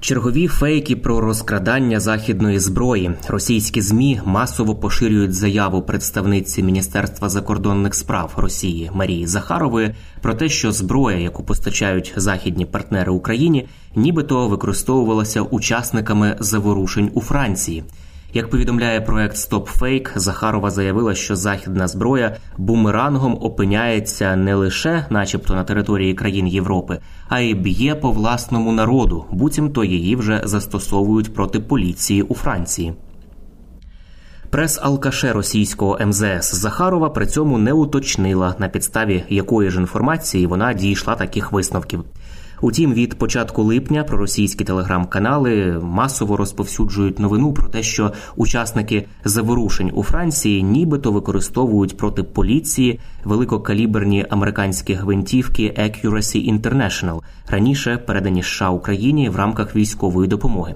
Чергові фейки про розкрадання західної зброї. Російські змі масово поширюють заяву представниці Міністерства закордонних справ Росії Марії Захарової про те, що зброя, яку постачають західні партнери Україні, нібито використовувалася учасниками заворушень у Франції. Як повідомляє проект StopFake, Захарова заявила, що західна зброя бумерангом опиняється не лише, начебто, на території країн Європи, а й б'є по власному народу, буцімто її вже застосовують проти поліції у Франції. Прес-алкаше російського МЗС Захарова при цьому не уточнила, на підставі якої ж інформації вона дійшла таких висновків. Утім, від початку липня проросійські телеграм-канали масово розповсюджують новину про те, що учасники заворушень у Франції нібито використовують проти поліції великокаліберні американські гвинтівки Accuracy International, раніше передані США Україні в рамках військової допомоги.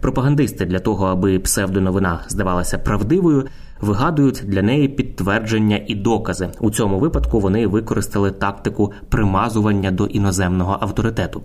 Пропагандисти для того, аби псевдоновина здавалася правдивою, вигадують для неї підтвердження і докази. У цьому випадку вони використали тактику примазування до іноземного авторитету.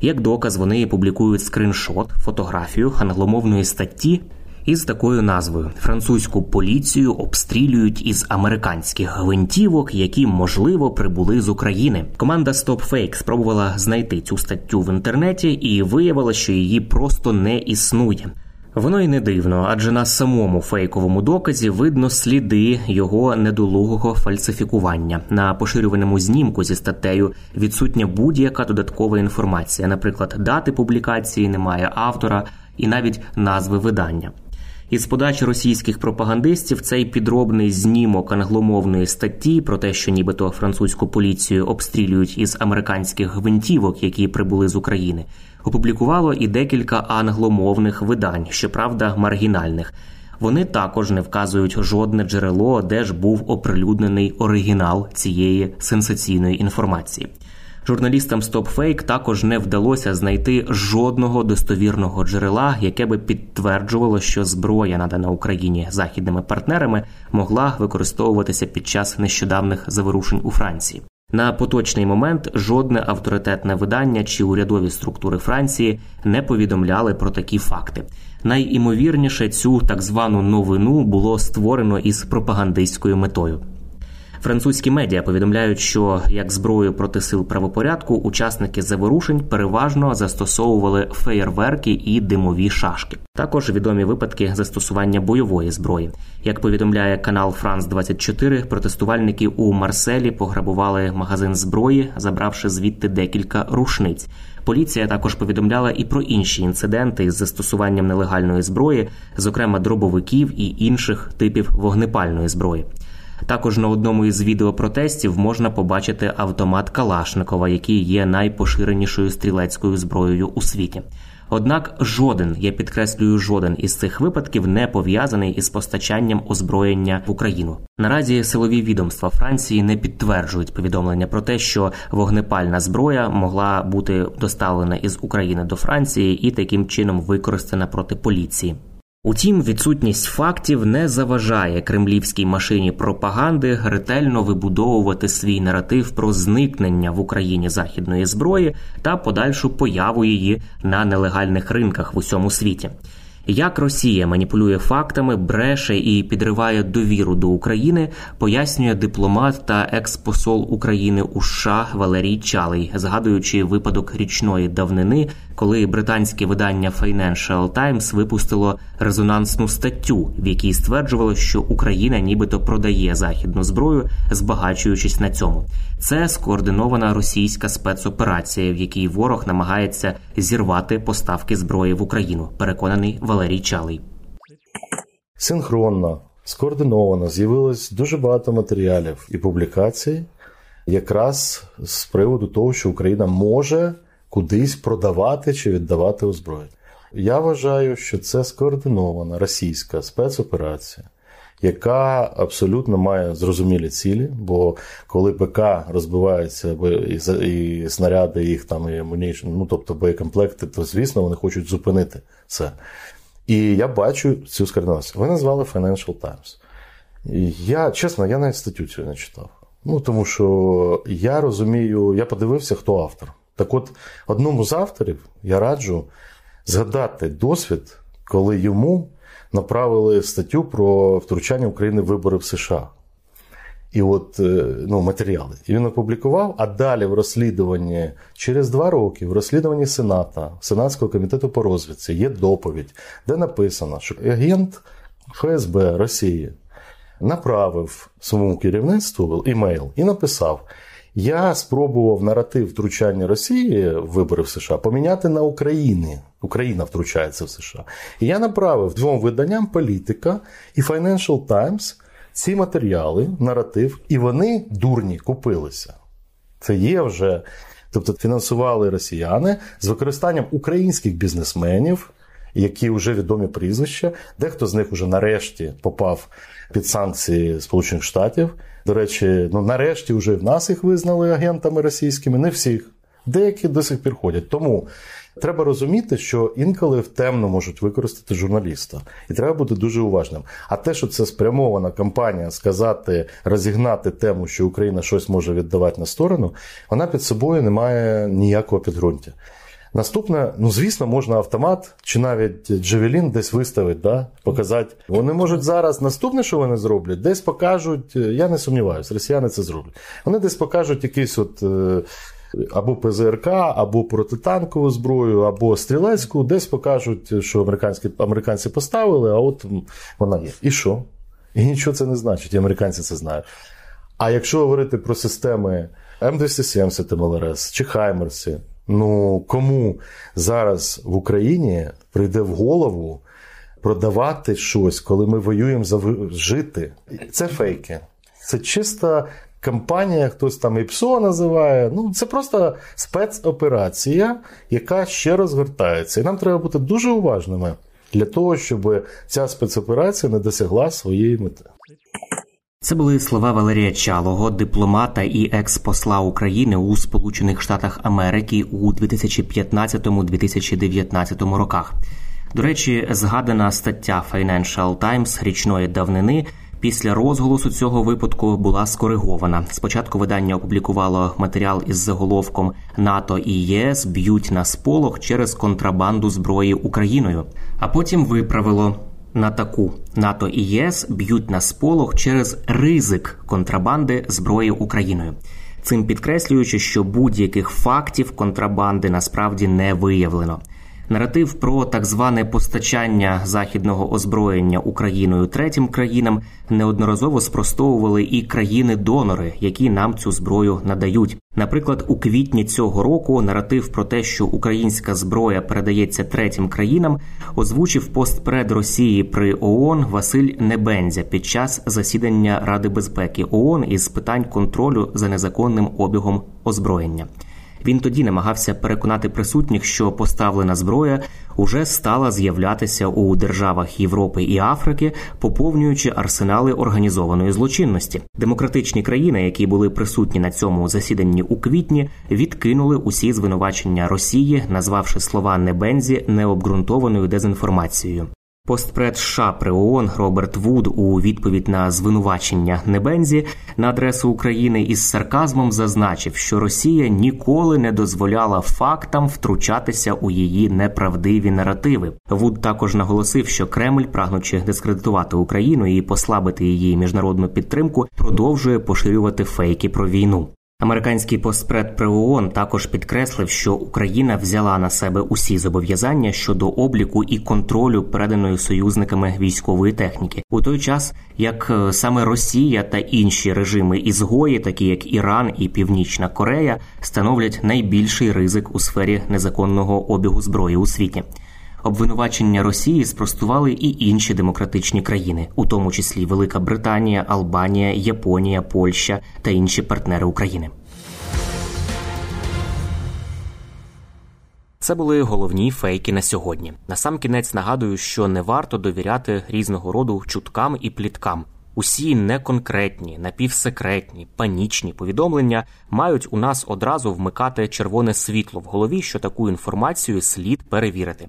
Як доказ, вони публікують скриншот, фотографію англомовної статті із такою назвою: Французьку поліцію обстрілюють із американських гвинтівок, які можливо прибули з України. Команда StopFake спробувала знайти цю статтю в інтернеті і виявила, що її просто не існує. Воно й не дивно, адже на самому фейковому доказі видно сліди його недолугого фальсифікування. На поширюваному знімку зі статтею відсутня будь-яка додаткова інформація, наприклад, дати публікації, немає автора і навіть назви видання. Із подачі російських пропагандистів цей підробний знімок англомовної статті про те, що нібито французьку поліцію обстрілюють із американських гвинтівок, які прибули з України, опублікувало і декілька англомовних видань, щоправда, маргінальних. Вони також не вказують жодне джерело, де ж був оприлюднений оригінал цієї сенсаційної інформації. Журналістам StopFake також не вдалося знайти жодного достовірного джерела, яке би підтверджувало, що зброя, надана Україні західними партнерами, могла використовуватися під час нещодавних заворушень у Франції. На поточний момент жодне авторитетне видання чи урядові структури Франції не повідомляли про такі факти. Найімовірніше цю так звану новину було створено із пропагандистською метою. Французькі медіа повідомляють, що як зброю проти сил правопорядку учасники заворушень переважно застосовували феєрверки і димові шашки. Також відомі випадки застосування бойової зброї. Як повідомляє канал Франс 24 протестувальники у Марселі пограбували магазин зброї, забравши звідти декілька рушниць. Поліція також повідомляла і про інші інциденти з застосуванням нелегальної зброї, зокрема дробовиків і інших типів вогнепальної зброї. Також на одному із відеопротестів можна побачити автомат Калашникова, який є найпоширенішою стрілецькою зброєю у світі. Однак жоден, я підкреслюю, жоден із цих випадків не пов'язаний із постачанням озброєння в Україну. Наразі силові відомства Франції не підтверджують повідомлення про те, що вогнепальна зброя могла бути доставлена із України до Франції і таким чином використана проти поліції. Утім, відсутність фактів не заважає кремлівській машині пропаганди ретельно вибудовувати свій наратив про зникнення в Україні західної зброї та подальшу появу її на нелегальних ринках в усьому світі. Як Росія маніпулює фактами, бреше і підриває довіру до України, пояснює дипломат та експосол України у США Валерій Чалий, згадуючи випадок річної давнини, коли британське видання Financial Times випустило резонансну статтю, в якій стверджувало, що Україна нібито продає західну зброю, збагачуючись на цьому. Це скоординована російська спецоперація, в якій ворог намагається зірвати поставки зброї в Україну. Переконаний Валерій Чалий. Синхронно, скоординовано з'явилось дуже багато матеріалів і публікацій, якраз з приводу того, що Україна може кудись продавати чи віддавати озброєння. Я вважаю, що це скоординована російська спецоперація, яка абсолютно має зрозумілі цілі. Бо коли ПК розбивається і снаряди їх там і амунішн, ну тобто боєкомплекти, то звісно вони хочуть зупинити це. І я бачу цю скоординацію. Ви назвали Financial Times. Я чесно, я навіть статтю цю не читав. Ну тому що я розумію, я подивився, хто автор. Так от, одному з авторів я раджу згадати досвід, коли йому направили статтю про втручання України в вибори в США. І от е, ну, матеріали. І він опублікував, а далі в розслідуванні через два роки, в розслідуванні Сената, Сенатського комітету по розвідці, є доповідь, де написано, що агент ФСБ Росії направив своєму керівництву імейл і написав: я спробував наратив втручання Росії в вибори в США поміняти на Україні. Україна втручається в США. І я направив двом виданням політика і Financial Times ці матеріали, наратив, і вони дурні купилися. Це є вже. Тобто фінансували росіяни з використанням українських бізнесменів, які вже відомі прізвища. Дехто з них вже нарешті попав під санкції Сполучених Штатів. До речі, ну нарешті вже в нас їх визнали агентами російськими, не всіх. Деякі до сих пір ходять. Тому треба розуміти, що інколи в темно можуть використати журналіста, і треба бути дуже уважним. А те, що це спрямована кампанія сказати, розігнати тему, що Україна щось може віддавати на сторону, вона під собою не має ніякого підґрунтя. Наступне, ну звісно, можна автомат чи навіть Джевелін десь виставити, да, показати. Вони можуть зараз наступне, що вони зроблять, десь покажуть. Я не сумніваюся, росіяни це зроблять. Вони десь покажуть якийсь от. Або ПЗРК, або протитанкову зброю, або стрілецьку, десь покажуть, що американські американці поставили, а от вона є. І що? І нічого це не значить, і американці це знають. А якщо говорити про системи М270 МЛРС чи Хаймерсі, Ну кому зараз в Україні прийде в голову продавати щось, коли ми воюємо за жити? Це фейки. Це чиста кампанія, хтось там ІПСО називає. Ну це просто спецоперація, яка ще розгортається. І нам треба бути дуже уважними для того, щоб ця спецоперація не досягла своєї мети. Це були слова Валерія Чалого, дипломата і екс-посла України у Сполучених Штатах Америки у 2015-2019 роках. До речі, згадана стаття Financial Times річної давнини. Після розголосу цього випадку була скоригована. Спочатку видання опублікувало матеріал із заголовком НАТО і ЄС б'ють на сполох через контрабанду зброї Україною, а потім виправило на таку НАТО і ЄС б'ють на сполох через ризик контрабанди зброї Україною. Цим підкреслюючи, що будь-яких фактів контрабанди насправді не виявлено. Наратив про так зване постачання західного озброєння Україною третім країнам неодноразово спростовували і країни-донори, які нам цю зброю надають. Наприклад, у квітні цього року наратив про те, що українська зброя передається третім країнам, озвучив постпред Росії при ООН Василь Небензя під час засідання Ради безпеки ООН із питань контролю за незаконним обігом озброєння. Він тоді намагався переконати присутніх, що поставлена зброя уже стала з'являтися у державах Європи і Африки, поповнюючи арсенали організованої злочинності. Демократичні країни, які були присутні на цьому засіданні у квітні, відкинули усі звинувачення Росії, назвавши слова Небензі необґрунтованою дезінформацією. Постпред США при ООН Роберт Вуд у відповідь на звинувачення Небензі на адресу України із сарказмом зазначив, що Росія ніколи не дозволяла фактам втручатися у її неправдиві наративи. Вуд також наголосив, що Кремль, прагнучи дискредитувати Україну і послабити її міжнародну підтримку, продовжує поширювати фейки про війну. Американський постпред при ООН також підкреслив, що Україна взяла на себе усі зобов'язання щодо обліку і контролю переданої союзниками військової техніки, у той час як е, саме Росія та інші режими ізгої, такі як Іран і Північна Корея, становлять найбільший ризик у сфері незаконного обігу зброї у світі. Обвинувачення Росії спростували і інші демократичні країни, у тому числі Велика Британія, Албанія, Японія, Польща та інші партнери України. Це були головні фейки на сьогодні. Насамкінець нагадую, що не варто довіряти різного роду чуткам і пліткам. Усі неконкретні, напівсекретні, панічні повідомлення мають у нас одразу вмикати червоне світло в голові, що таку інформацію слід перевірити.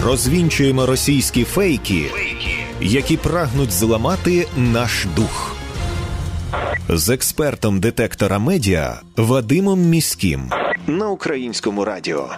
Розвінчуємо російські фейки, які прагнуть зламати наш дух. З експертом детектора медіа Вадимом Міським на українському радіо.